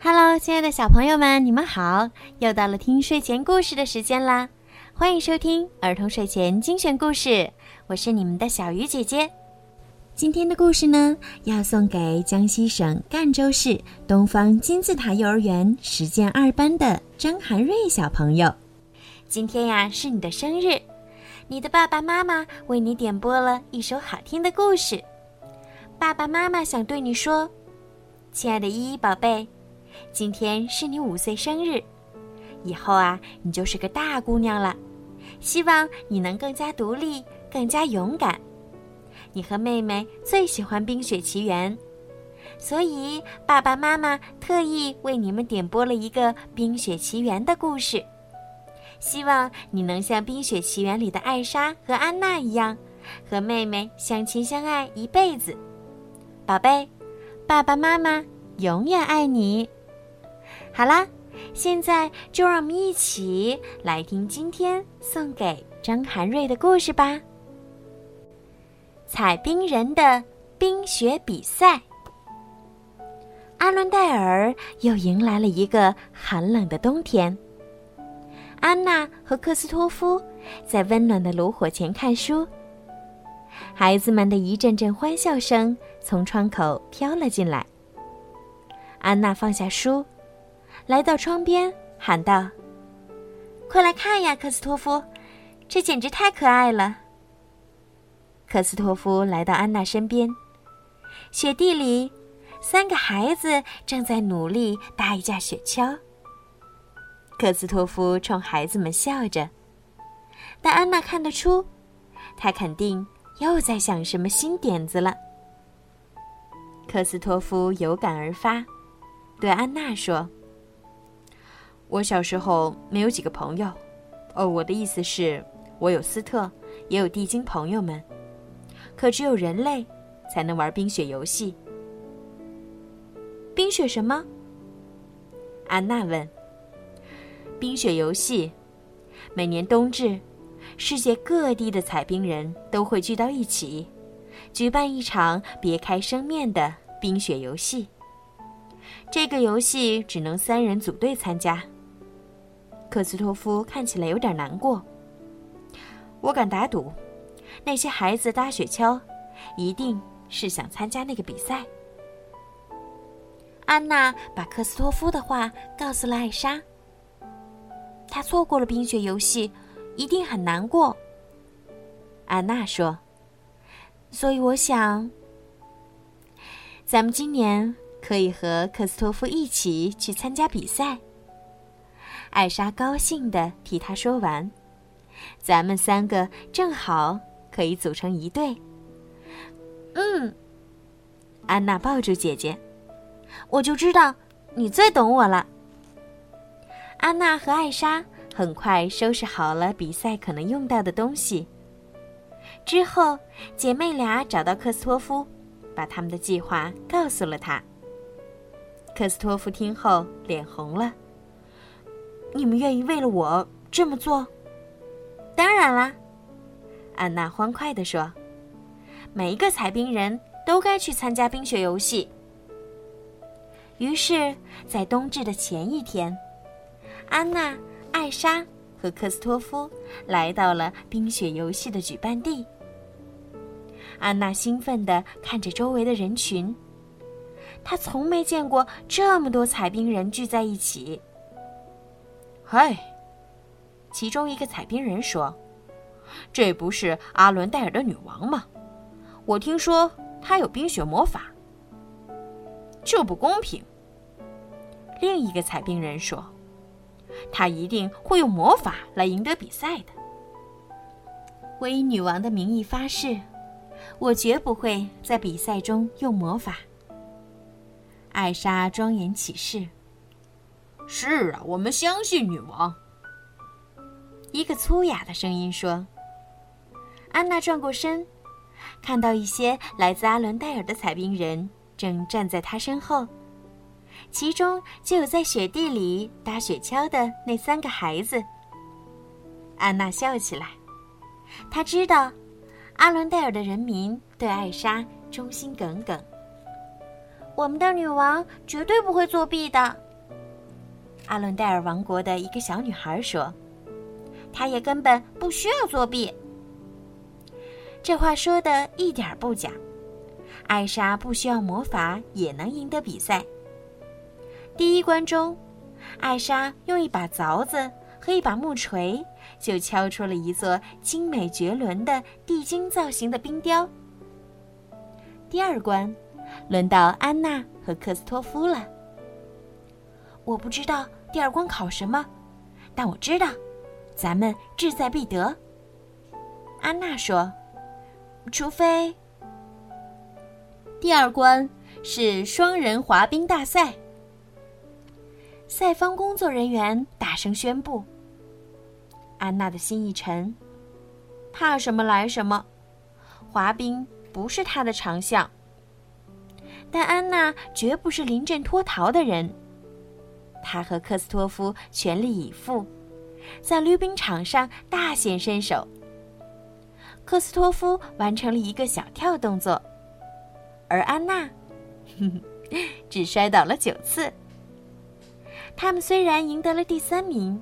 Hello，亲爱的小朋友们，你们好！又到了听睡前故事的时间啦，欢迎收听儿童睡前精选故事，我是你们的小鱼姐姐。今天的故事呢，要送给江西省赣州市东方金字塔幼儿园实践二班的张涵瑞小朋友。今天呀，是你的生日，你的爸爸妈妈为你点播了一首好听的故事。爸爸妈妈想对你说，亲爱的依依宝贝。今天是你五岁生日，以后啊，你就是个大姑娘了。希望你能更加独立，更加勇敢。你和妹妹最喜欢《冰雪奇缘》，所以爸爸妈妈特意为你们点播了一个《冰雪奇缘》的故事。希望你能像《冰雪奇缘》里的艾莎和安娜一样，和妹妹相亲相爱一辈子。宝贝，爸爸妈妈永远爱你。好啦，现在就让我们一起来听今天送给张涵瑞的故事吧。采冰人的冰雪比赛，阿伦戴尔又迎来了一个寒冷的冬天。安娜和克斯托夫在温暖的炉火前看书，孩子们的一阵阵欢笑声从窗口飘了进来。安娜放下书。来到窗边，喊道：“快来看呀，克斯托夫，这简直太可爱了。”克斯托夫来到安娜身边，雪地里，三个孩子正在努力搭一架雪橇。克斯托夫冲孩子们笑着，但安娜看得出，他肯定又在想什么新点子了。克斯托夫有感而发，对安娜说。我小时候没有几个朋友，哦，我的意思是，我有斯特，也有地精朋友们，可只有人类才能玩冰雪游戏。冰雪什么？安娜问。冰雪游戏，每年冬至，世界各地的采冰人都会聚到一起，举办一场别开生面的冰雪游戏。这个游戏只能三人组队参加。克斯托夫看起来有点难过。我敢打赌，那些孩子搭雪橇，一定是想参加那个比赛。安娜把克斯托夫的话告诉了艾莎。他错过了冰雪游戏，一定很难过。安娜说：“所以我想，咱们今年可以和克斯托夫一起去参加比赛。”艾莎高兴地替他说完：“咱们三个正好可以组成一队。”嗯，安娜抱住姐姐，我就知道你最懂我了。安娜和艾莎很快收拾好了比赛可能用到的东西。之后，姐妹俩找到克斯托夫，把他们的计划告诉了他。克斯托夫听后脸红了。你们愿意为了我这么做？当然啦，安娜欢快地说：“每一个采冰人都该去参加冰雪游戏。”于是，在冬至的前一天，安娜、艾莎和克斯托夫来到了冰雪游戏的举办地。安娜兴奋地看着周围的人群，她从没见过这么多采冰人聚在一起。嗨，其中一个采冰人说：“这不是阿伦戴尔的女王吗？我听说她有冰雪魔法。”这不公平。另一个采冰人说：“她一定会用魔法来赢得比赛的。”我以女王的名义发誓，我绝不会在比赛中用魔法。艾莎庄严起誓。是啊，我们相信女王。一个粗哑的声音说：“安娜转过身，看到一些来自阿伦戴尔的采冰人正站在她身后，其中就有在雪地里搭雪橇的那三个孩子。”安娜笑起来，她知道阿伦戴尔的人民对艾莎忠心耿耿。我们的女王绝对不会作弊的。阿伦戴尔王国的一个小女孩说：“她也根本不需要作弊。”这话说的一点不假。艾莎不需要魔法也能赢得比赛。第一关中，艾莎用一把凿子和一把木锤就敲出了一座精美绝伦的地精造型的冰雕。第二关，轮到安娜和克斯托夫了。我不知道第二关考什么，但我知道，咱们志在必得。安娜说：“除非……”第二关是双人滑冰大赛。赛方工作人员大声宣布。安娜的心一沉，怕什么来什么，滑冰不是她的长项。但安娜绝不是临阵脱逃的人，他和克斯托夫全力以赴，在溜冰场上大显身手。克斯托夫完成了一个小跳动作。而安娜，只摔倒了九次。他们虽然赢得了第三名，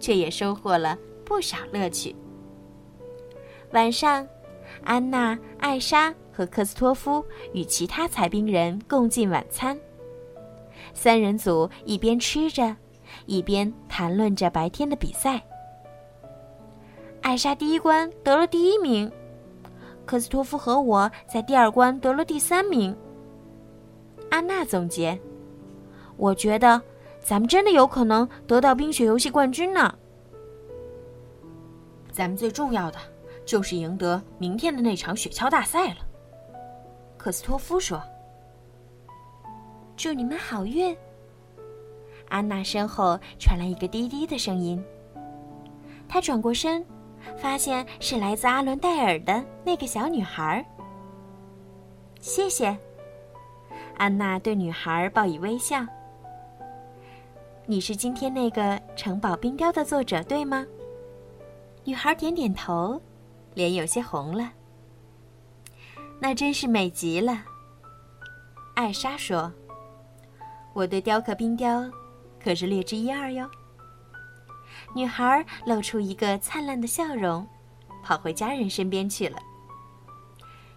却也收获了不少乐趣。晚上，安娜、艾莎和克斯托夫与其他采冰人共进晚餐。三人组一边吃着，一边谈论着白天的比赛。艾莎第一关得了第一名。科斯托夫和我在第二关得了第三名。安娜总结：“我觉得咱们真的有可能得到冰雪游戏冠军呢。咱们最重要的就是赢得明天的那场雪橇大赛了。”科斯托夫说：“祝你们好运。”安娜身后传来一个低低的声音。她转过身。发现是来自阿伦戴尔的那个小女孩。谢谢，安娜对女孩报以微笑。你是今天那个城堡冰雕的作者，对吗？女孩点点头，脸有些红了。那真是美极了。艾莎说：“我对雕刻冰雕可是略知一二哟。”女孩露出一个灿烂的笑容，跑回家人身边去了。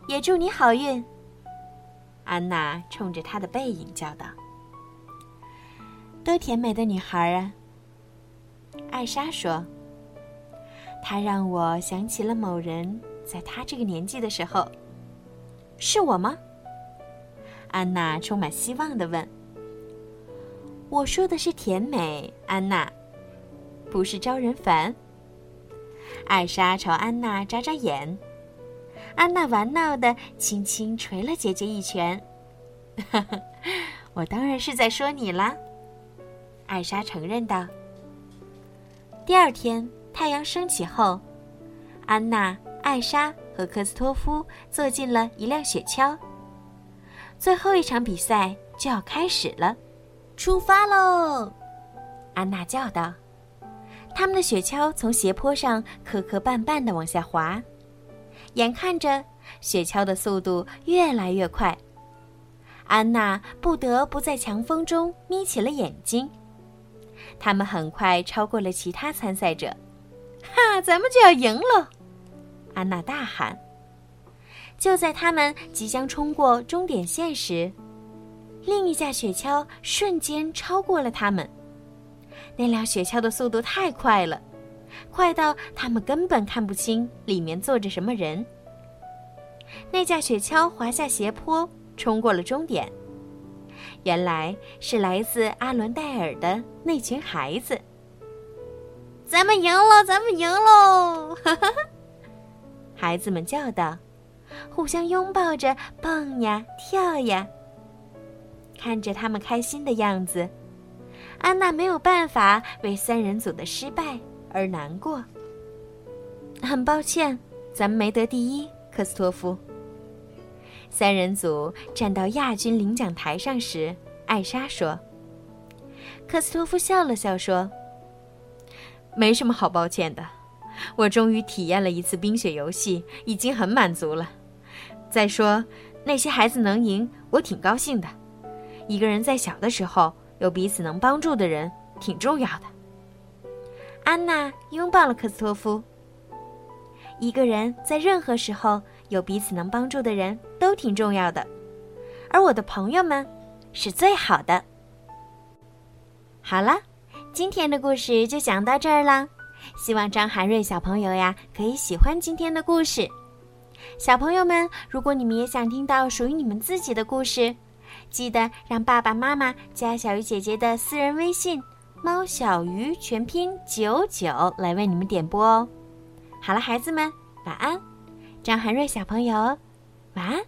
也祝你好运，安娜冲着她的背影叫道：“多甜美的女孩啊！”艾莎说：“她让我想起了某人，在她这个年纪的时候，是我吗？”安娜充满希望的问：“我说的是甜美，安娜。”不是招人烦。艾莎朝安娜眨眨眼，安娜玩闹的轻轻捶了姐姐一拳。我当然是在说你啦，艾莎承认道。第二天太阳升起后，安娜、艾莎和科斯托夫坐进了一辆雪橇。最后一场比赛就要开始了，出发喽！安娜叫道。他们的雪橇从斜坡上磕磕绊绊地往下滑，眼看着雪橇的速度越来越快，安娜不得不在强风中眯起了眼睛。他们很快超过了其他参赛者，哈，咱们就要赢了！安娜大喊。就在他们即将冲过终点线时，另一架雪橇瞬间超过了他们。那辆雪橇的速度太快了，快到他们根本看不清里面坐着什么人。那架雪橇滑下斜坡，冲过了终点。原来是来自阿伦戴尔的那群孩子。咱们赢了，咱们赢喽！哈哈，孩子们叫道，互相拥抱着蹦呀跳呀。看着他们开心的样子。安娜没有办法为三人组的失败而难过。很抱歉，咱们没得第一，科斯托夫。三人组站到亚军领奖台上时，艾莎说：“科斯托夫笑了笑说，没什么好抱歉的，我终于体验了一次冰雪游戏，已经很满足了。再说，那些孩子能赢，我挺高兴的。一个人在小的时候。”有彼此能帮助的人，挺重要的。安娜拥抱了克斯托夫。一个人在任何时候有彼此能帮助的人都挺重要的，而我的朋友们是最好的。好了，今天的故事就讲到这儿啦。希望张涵瑞小朋友呀可以喜欢今天的故事。小朋友们，如果你们也想听到属于你们自己的故事，记得让爸爸妈妈加小鱼姐姐的私人微信“猫小鱼”全拼九九来为你们点播哦。好了，孩子们，晚安。张涵瑞小朋友，晚安。